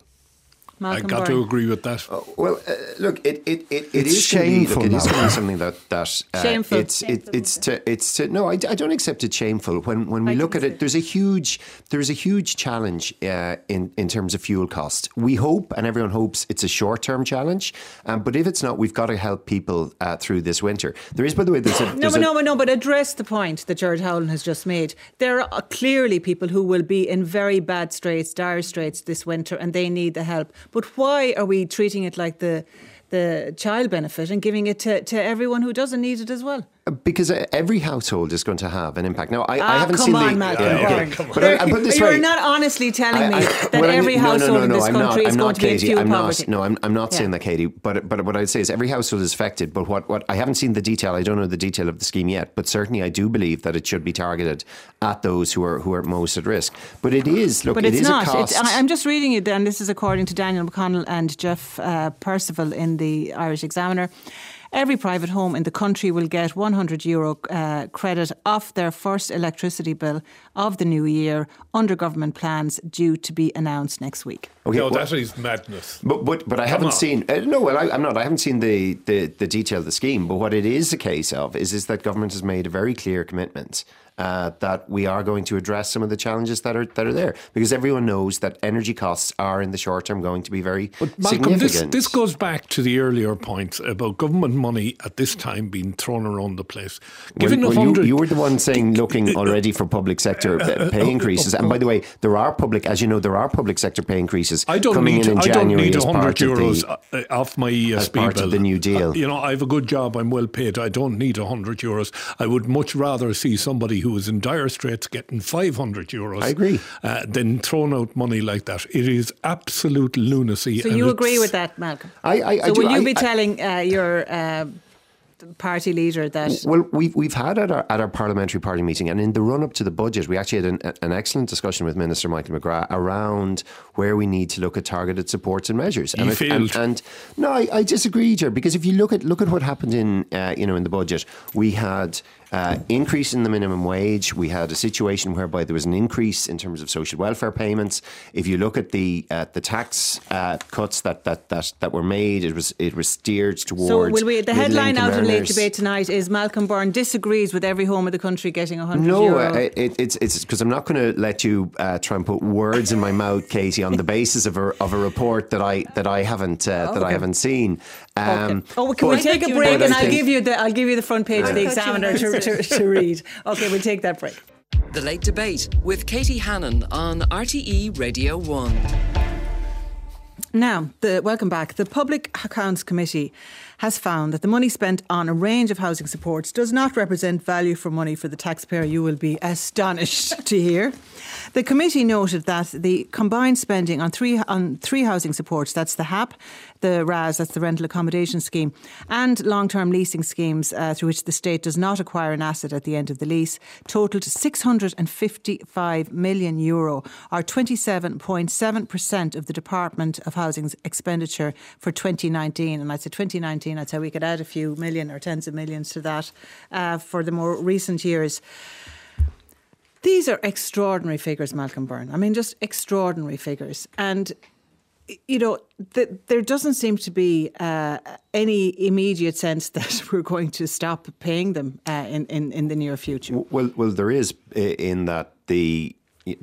I Malcolm got to agree with that. Well, uh, look, it it it, it It's is gonna be- shameful Look, it is going to be something that that uh, Shameful. It's it, it's to it's to no, I, I don't accept it shameful. When when we I look at it, there's a huge there's a huge challenge uh, in in terms of fuel cost. We hope, and everyone hopes, it's a short term challenge. Um, but if it's not, we've got to help people uh, through this winter. There is, by the way, there's a No, but a- no, but no, but address the point that Gerard Howlin has just made. There are clearly people who will be in very bad straits, dire straits this winter, and they need the help. But why are we treating it like the the child benefit and giving it to, to everyone who doesn't need it as well? Because uh, every household is going to have an impact. Now, I, Ah, I haven't come seen on, the. Malcolm okay. Byrne. But I, I put this You're way. not honestly telling me I- that every mean- no, no, household no, in this I'm country not, is I'm going not, to be Katie, fuel I'm poverty. Not, no, I'm, I'm not Yeah. saying that, Katie. But but what I'd say is every household is affected. But what, what I haven't seen the detail. I don't know the detail of the scheme yet. But certainly, I do believe that it should be targeted at those who are who are most at risk. But it is look, But it it's is not. a cost. It's, I- I'm just reading it, and this is according to Daniel McConnell and Jeff uh, Percival in the Irish Examiner. Every private home in the country will get 100 euro uh, credit off their first electricity bill of the new year under government plans due to be announced next week. Okay, no, well- that is madness. But but but I haven't on. seen. Uh, no, well, I, I'm not. I haven't seen the, the the detail of the scheme. But what it is a case of is is that government has made a very clear commitment. Uh, that we are going to address some of the challenges that are that are there because everyone knows that energy costs are in the short term going to be very but Malcolm, significant. This, this goes back to the earlier point about government money at this time being thrown around the place. Given well, well, you, you, were the one saying looking [LAUGHS] already for public sector pay increases, and by the way, there are public, as you know, there are public sector pay increases I don't coming need, in in I January don't need 100 euros of the, uh, off my uh, as part bill. of the new deal. Uh, you know, I have a good job. I'm well paid. I don't need 100 euros. I would much rather see somebody who is in dire straits getting 500 euros. I agree. Uh, than throwing out money like that. It is absolute lunacy. So you agree with that, Malcolm? I, I, so I will do, you be telling uh, your uh, party leader that? Well, we've we've had at our at our parliamentary party meeting, and in the run up to the budget, we actually had an, an excellent discussion with Minister Michael McGrath around where we need to look at targeted supports and measures. And, if, and, and, no, I, I disagree, Jer, because if you look at look at what happened in uh, you know in the budget, we had uh, increase in the minimum wage. We had a situation whereby there was an increase in terms of social welfare payments. If you look at the uh, the tax uh, cuts that, that that that were made, it was it was steered towards. So will we? The headline out of late debate tonight is Malcolm Byrne disagrees with every home of the country getting a hundred No, uh, it, it's it's because I'm not going to let you uh, try and put words in my mouth, Katie, on the basis of a, of a report that I that I haven't uh, [LAUGHS] that I haven't seen. Um, okay. Oh, can we take a break and I'll give you the I'll give you the front page of the I thought you Examiner to, to, [LAUGHS] to read. Okay, we'll take that break. The Late Debate with Katie Hannon on RTE Radio 1. Now, the, welcome back. The Public Accounts Committee has found that the money spent on a range of housing supports does not represent value for money for the taxpayer. You will be astonished [LAUGHS] to hear. The committee noted that the combined spending on three on three housing supports, that's the HAP, the RAS, that's the rental accommodation scheme, and long-term leasing schemes uh, through which the state does not acquire an asset at the end of the lease, totaled 655 million euro, or 27.7% of the Department of Housing's expenditure for 2019. And I said 2019, I'd say we could add a few million or tens of millions to that uh, for the more recent years. These are extraordinary figures, Malcolm Byrne. I mean, just extraordinary figures. And, you know, th- there doesn't seem to be uh, any immediate sense [LAUGHS] that we're going to stop paying them uh, in, in, in the near future. Well, well, there is in that the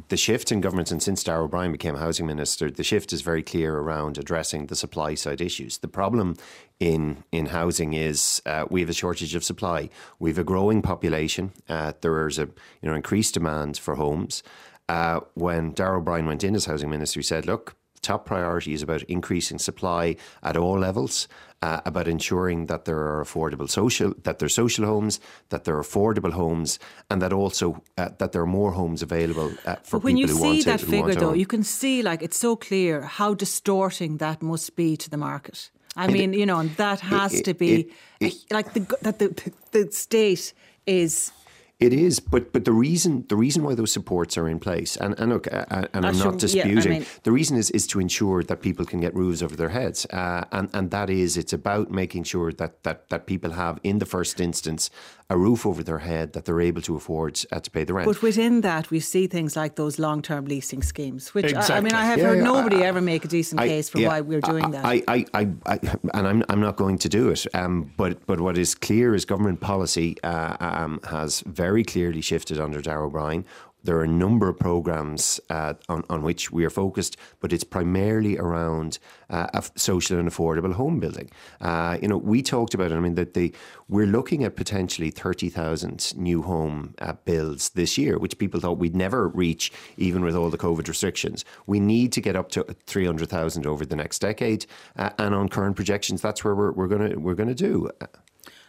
the shift in government, and since Darragh O'Brien became housing minister, the shift is very clear around addressing the supply side issues. The problem in in housing is uh, we have a shortage of supply. We have a growing population. Uh, there is a you know increased demand for homes. Uh, when Darragh O'Brien went in as housing minister, he said, "Look, top priority is about increasing supply at all levels, uh, about ensuring that there are affordable social, that there are social homes, that there are affordable homes, and that also uh, that there are more homes available uh, for But when you people who see want that to, who want figure, though, you can see like it's so clear how distorting that must be to the market. I mean, you know, and that has it- to be it- like the that the the state is It is, but but the reason the reason why those supports are in place, and and look, and I'm not yeah, I disputing. mean- the reason is is to ensure that people can get roofs over their heads, uh, and and that is it's about making sure that that that people have in the first instance a roof over their head that they're able to afford uh, to pay the rent. But within that, we see things like those long-term leasing schemes, which I, I mean, I have Yeah, heard yeah, nobody I- ever make a decent I- case for why we're doing that. I, I, I, I, and I'm, I'm not going to do it. Um, but, but what is clear is government policy uh, um, has very clearly shifted under Darragh O'Brien. There are a number of programs uh, on, on which we are focused, but it's primarily around uh, social and affordable home building. Uh, you know, we talked about it. I mean, that the we're looking at potentially thirty thousand new home uh, builds this year, which people thought we'd never reach, even with all the COVID restrictions. We need to get up to three hundred thousand over the next decade, uh, and on current projections, that's where we're, we're going to we're to do.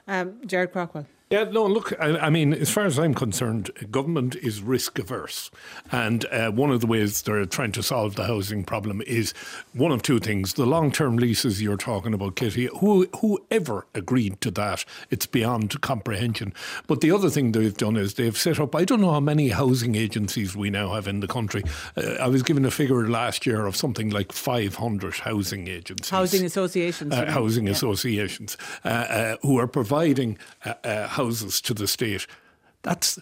um, Gerard Craughwell. Yeah, no, look, I, I mean, as far as I'm concerned, government is risk averse. And uh, one of the ways they're trying to solve the housing problem is one of two things. The long term leases you're talking about, Kitty, who, whoever agreed to that, it's beyond comprehension. But the other thing they've done is they've set up, I don't know how many housing agencies we now have in the country. Uh, I was given a figure last year of something like 500 housing agencies. Housing associations. Uh, housing Yeah. associations uh, uh, who are providing uh, uh, houses to the state. That's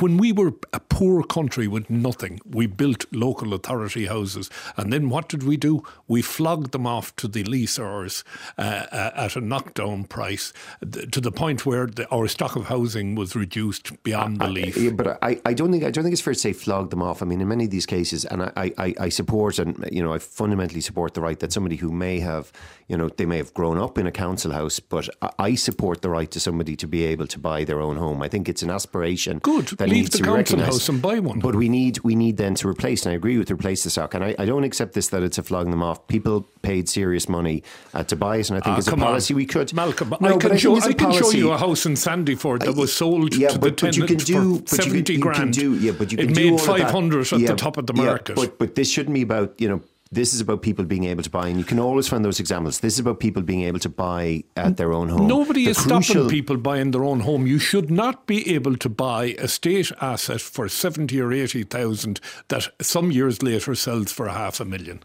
when we were a poor country with nothing, we built local authority houses. And then what did we do? We flogged them off to the leaseors uh, uh, at a knockdown price to the point where the, our stock of housing was reduced beyond belief. yeah, but I, I don't think I don't think it's fair to say flog them off. I mean, in many of these cases, and I, I, I support and you know I fundamentally support the right that somebody who may have you know they may have grown up in a council house, but I support the right to somebody to be able to buy their own home. I think it's an aspiration. Good. That Leave needs the to be council recognised. house and buy one. But we need we need then to replace. And I agree with replace the stock. And I, I don't accept this that it's a flogging them off. People paid serious money uh, to buy it, and I think Ah, as a come on. policy we could. Malcolm, No, I can, show, a I can show you a house in Sandyford that was sold yeah, to but, the but you can do, for but you can- 70 you can do- yeah, but you can it do made that. 500 at Yeah, the top of the yeah, market. but but this shouldn't be about you know. This is about people being able to buy, and you can always find those examples. This is about people being able to buy at their own home. Nobody The is crucial- stopping people buying their own home. You should not be able to buy a state asset for 70 or 80,000 that some years later sells for half a million.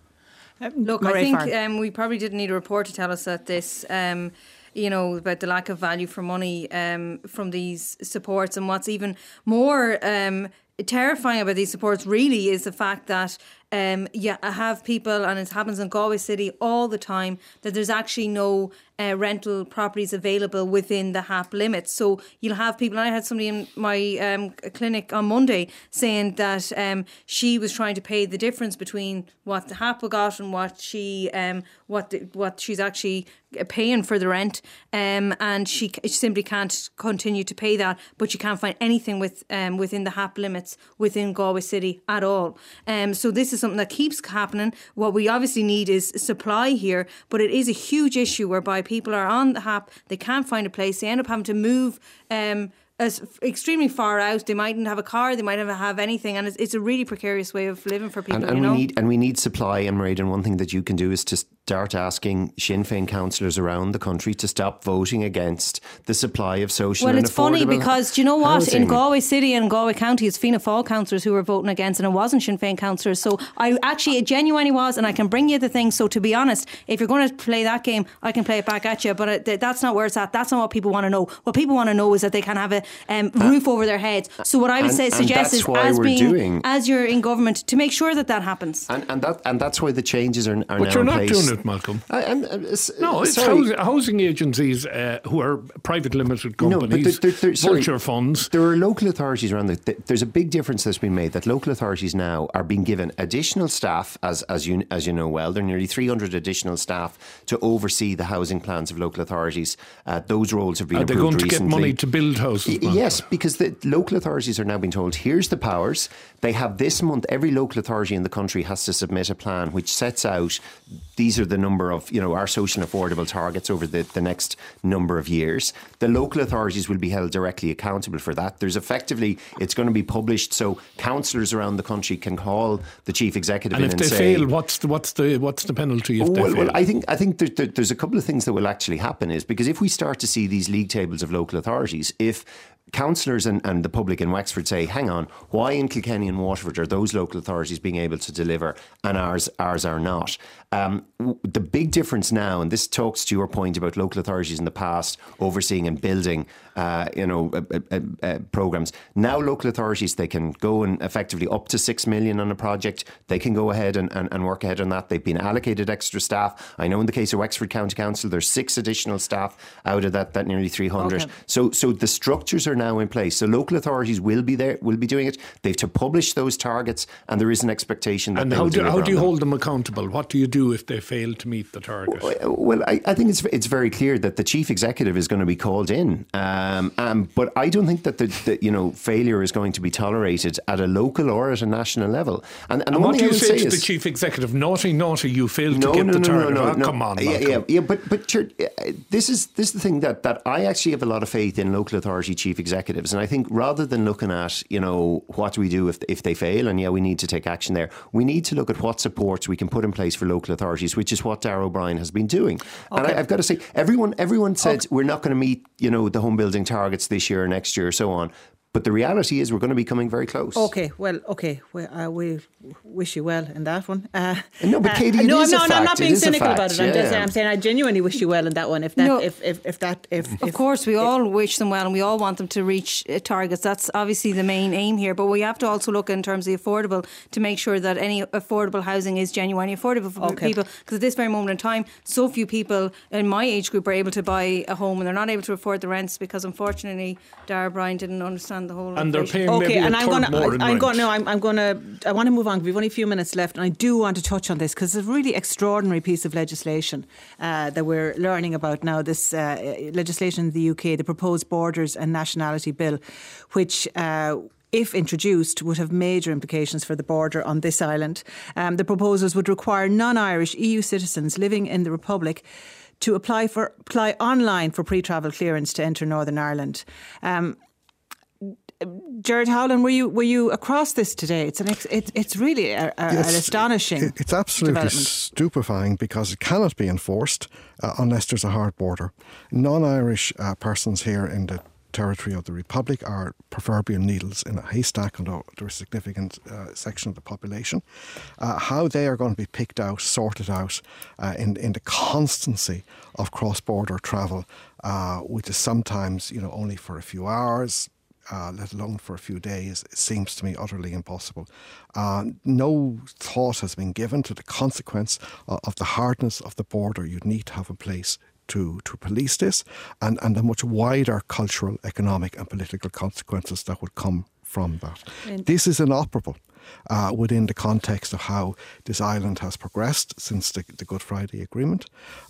Look, I think um, we probably didn't need a report to tell us that this, um, you know, about the lack of value for money um, from these supports. And what's even more um, terrifying about these supports really is the fact that um, yeah, I have people, and it happens in Galway City all the time, that there's actually no uh, rental properties available within the HAP limits. So you'll have people, and I had somebody in my um, clinic on Monday saying that um, she was trying to pay the difference between what the HAP got and what she um, what the, what she's actually paying for the rent, um, and she, she simply can't continue to pay that. But you can't find anything with um, within the HAP limits within Galway City at all. Um, so this is something that keeps happening. What we obviously need is supply here, but it is a huge issue whereby people are on the HAP, they can't find a place, they end up having to move. Um, as extremely far out, they mightn't have a car, they might not have anything, and it's, it's a really precarious way of living for people. And, and you know, we need and we need supply, and Mairead, and one thing that you can do is to start asking Sinn Féin councillors around the country to stop voting against the supply of social Well, and it's funny because do you know what? In. Galway City and Galway County, it's Fianna Fáil councillors who were voting against, and it wasn't Sinn Féin councillors. So I actually, it genuinely was, and I can bring you the thing. So to be honest, if you're going to play that game, I can play it back at you. But it, that's not where it's at. That's not what people want to know. What people want to know is that they can have a um, roof over their heads. So what I would and- say and suggest is as being doing- as you're in government to make sure that that happens. And, and that and that's why the changes are, are But now in place. It, Malcolm. I, s- No, it's housing, housing agencies uh, who are private limited No, but companies, there- there- sorry. vulture funds. There are local authorities around. The, there's a big difference that's been made. That local authorities now are being given additional staff, as as you as you know well. There are nearly 300 additional staff to oversee the housing plans of local authorities. Uh, those roles have been Are they going to get money to build houses? Y- Yes, because the local authorities are now being told here's the powers. They have this month. Every local authority in the country has to submit a plan which sets out these are the number of you know our social and affordable targets over the, the next number of years. The local authorities will be held directly accountable for that. There's effectively it's going to be published so councillors around the country can call the chief executive And if and they say, fail, what's the what's the what's the penalty if they well, fail? well, I think I think there, there, there's a couple of things that will actually happen is because if we start to see these league tables of local authorities, if councillors and, and the public in Wexford say, hang on, why in Kilkenny and Waterford are those local authorities being able to deliver and ours ours are not? Um, the big difference now, and this talks to your point about local authorities in the past overseeing and building, uh, you know, uh, uh, uh, programs. Now local authorities they can go and effectively up to six million on a project. They can go ahead and, and, and work ahead on that. They've been allocated extra staff. I know in the case of Wexford County Council, there's six additional staff out of that that nearly 300. Okay. So so the structures are now in place. So local authorities will be there, will be doing it. They've to publish those targets, and there is an expectation that and how will do, how do you them. hold them accountable? What do you do if they fail to meet the target? Well, I, I think it's it's very clear that the chief executive is going to be called in, um, um, but I don't think that the, the you know failure is going to be tolerated at a local or at a national level. And, and, And one what do you say say to the chief executive? Naughty, naughty, you failed no, to get no, the no, target. no, no, Ah, no. Come on, yeah, Malcolm. yeah, yeah, but but uh, this is this is the thing that that I actually have a lot of faith in local authority chief executives, and I think rather than looking at you know what do we do if if they fail, and yeah, we need to take action there. We need to look at what supports we can put in place for local authorities, which is what Darragh O'Brien has been doing. And I, I've got to say, everyone everyone said we're not going to meet you know the home building targets this year next year so on. But the reality is, we're going to be coming very close. Okay, well, okay, we, uh, we wish you well in that one. Uh, no, but Katie, uh, no, I'm, not, I'm not being cynical about it. I'm just saying, I'm saying I genuinely wish you well in that one. If that, no, if, if, if that, if, of if, course we if, all wish them well, and we all want them to reach uh, targets. That's obviously the main aim here. But we have to also look in terms of the affordable to make sure that any affordable housing is genuinely affordable for okay. people. Because at this very moment in time, so few people in my age group are able to buy a home, and they're not able to afford the rents because unfortunately, Darragh O'Brien didn't understand the whole. And they're paying okay, and I'm going to, I'm going. No, I'm, I'm going to. I want to move on. We've only a few minutes left, and I do want to touch on this because it's a really extraordinary piece of legislation uh, that we're learning about now. This uh, legislation in the UK, the proposed Borders and Nationality Bill, which. Uh, if introduced, would have major implications for the border on this island. Um, the proposals would require non Irish EU citizens living in the Republic to apply for apply online for pre-travel clearance to enter Northern Ireland. Um, Gerard Howlin, were you were you across this today? It's an ex, it, it's really a, a, yes, an astonishing. It, it's absolutely stupefying because it cannot be enforced uh, unless there's a hard border. Non-Irish uh, persons here in the territory of the Republic are proverbial needles in a haystack under a significant uh, section of the population. Uh, how they are going to be picked out, sorted out uh, in, in the constancy of cross border travel, uh, which is sometimes you know only for a few hours, uh, let alone for a few days, seems to me utterly impossible. Uh, no thought has been given to the consequence of, of the hardness of the border you need to have in place to, to police this and, and the much wider cultural, economic, and political consequences that would come from that. And this is inoperable uh, within the context of how this island has progressed since the, the Good Friday Agreement.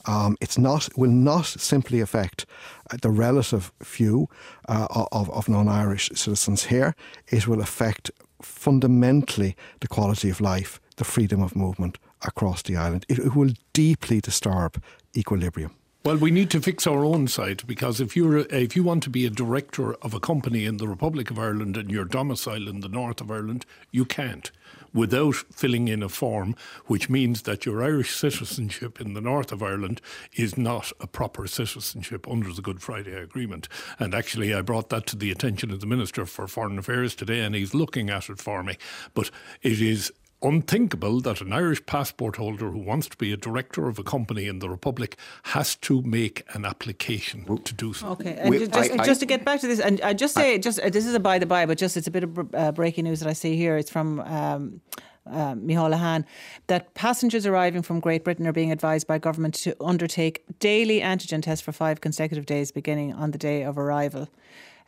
Um, it's not will not simply affect uh, the relative few uh, of, of non-Irish citizens here. It will affect fundamentally the quality of life, the freedom of movement across the island. It, it will deeply disturb equilibrium. Well, we need to fix our own side because if you're if you want to be a director of a company in the Republic of Ireland and you're domiciled in the north of Ireland, you can't without filling in a form, which means that your Irish citizenship in the north of Ireland is not a proper citizenship under the Good Friday Agreement. And actually, I brought that to the attention of the Minister for Foreign Affairs today, and he's looking at it for me. But it is unthinkable that an Irish passport holder who wants to be a director of a company in the Republic has to make an application to do so. Okay, and we, just, I, just to get back to this, and I just say, I, just uh, this is a by the by, but just it's a bit of uh, breaking news that I see here. It's from. Um, uh, Micheál Lehane, that passengers arriving from Great Britain are being advised by government to undertake daily antigen tests for five consecutive days beginning on the day of arrival.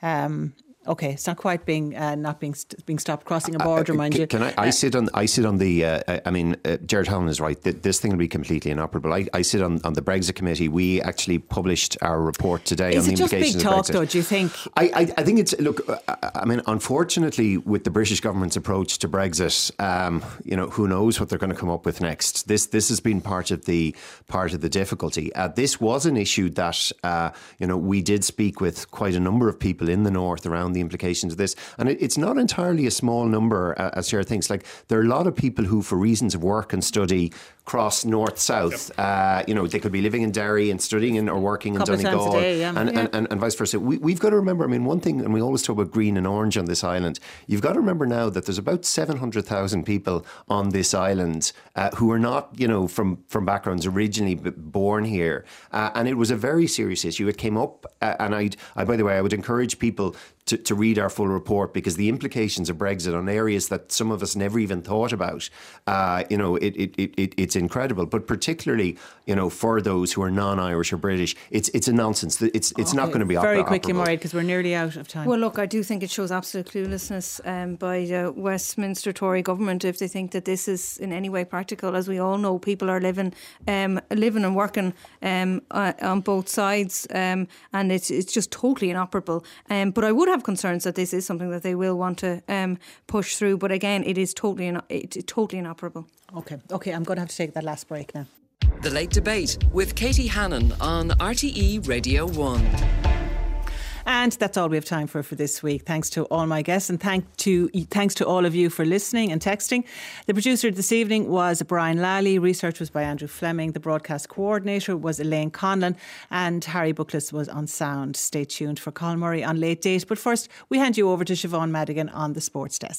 Um, Okay, it's not quite being uh, not being st- being stopped crossing a uh, border, uh, mind can, you. Can I? I uh, sit on I sit on the. Uh, I mean, uh, Gerard Howlin is right. This thing will be completely inoperable. I, I sit on, on the Brexit committee. We actually published our report today is on the implications. Is it just big talk, though? Do you think? I, I, I think it's look. I mean, unfortunately, with the British government's approach to Brexit, um, you know, who knows what they're going to come up with next. This this has been part of the part of the difficulty. this was an issue that you know we did speak with quite a number of people in the north around the implications of this this. And it, it's not entirely a small number, uh, as Sarah thinks. Like, there are a lot of people who, for reasons of work and study, cross north south. Yep. Uh, you know, they could be living in Derry and studying in, or working in Donegal, day, yeah. and, yeah. and, and, and, vice versa. We, have got to remember. I mean, one thing, and we always talk about green and orange on this island. You've got to remember now that there's about seven hundred thousand people on this island uh, who are not, you know, from from backgrounds originally born here, uh, and it was a very serious issue. It came up, uh, and I, I, by the way, I would encourage people to, to read our full report because the implications of Brexit on areas that some of us never even thought about, uh, you know, it, it, it, it's incredible. But particularly, you know, for those who are non-Irish or British, it's it's a nonsense. It's it's okay. not going to be very op- quickly, Mairead, because we're nearly out of time. Well, look, I do think it shows absolute cluelessness um, by the Westminster Tory government if they think that this is in any way practical. As we all know, people are living um, living and working um, uh, on both sides, um, and it's it's just totally inoperable. Um, but I would have concerns that this is something that they will want to um, push through. But again, it is totally in, it's totally inoperable. Okay, okay, I'm going to have to take that last break now. The Late Debate with Katie Hannon on RTE Radio 1. And that's all we have time for for this week. Thanks to all my guests and thank to thanks to all of you for listening and texting. The producer this evening was Brian Lally. Research was by Andrew Fleming. The broadcast coordinator was Elaine Conlon. And Harry Bookless was on sound. Stay tuned for Colin Murray on Late Date. But first, we hand you over to Siobhan Madigan on the sports desk.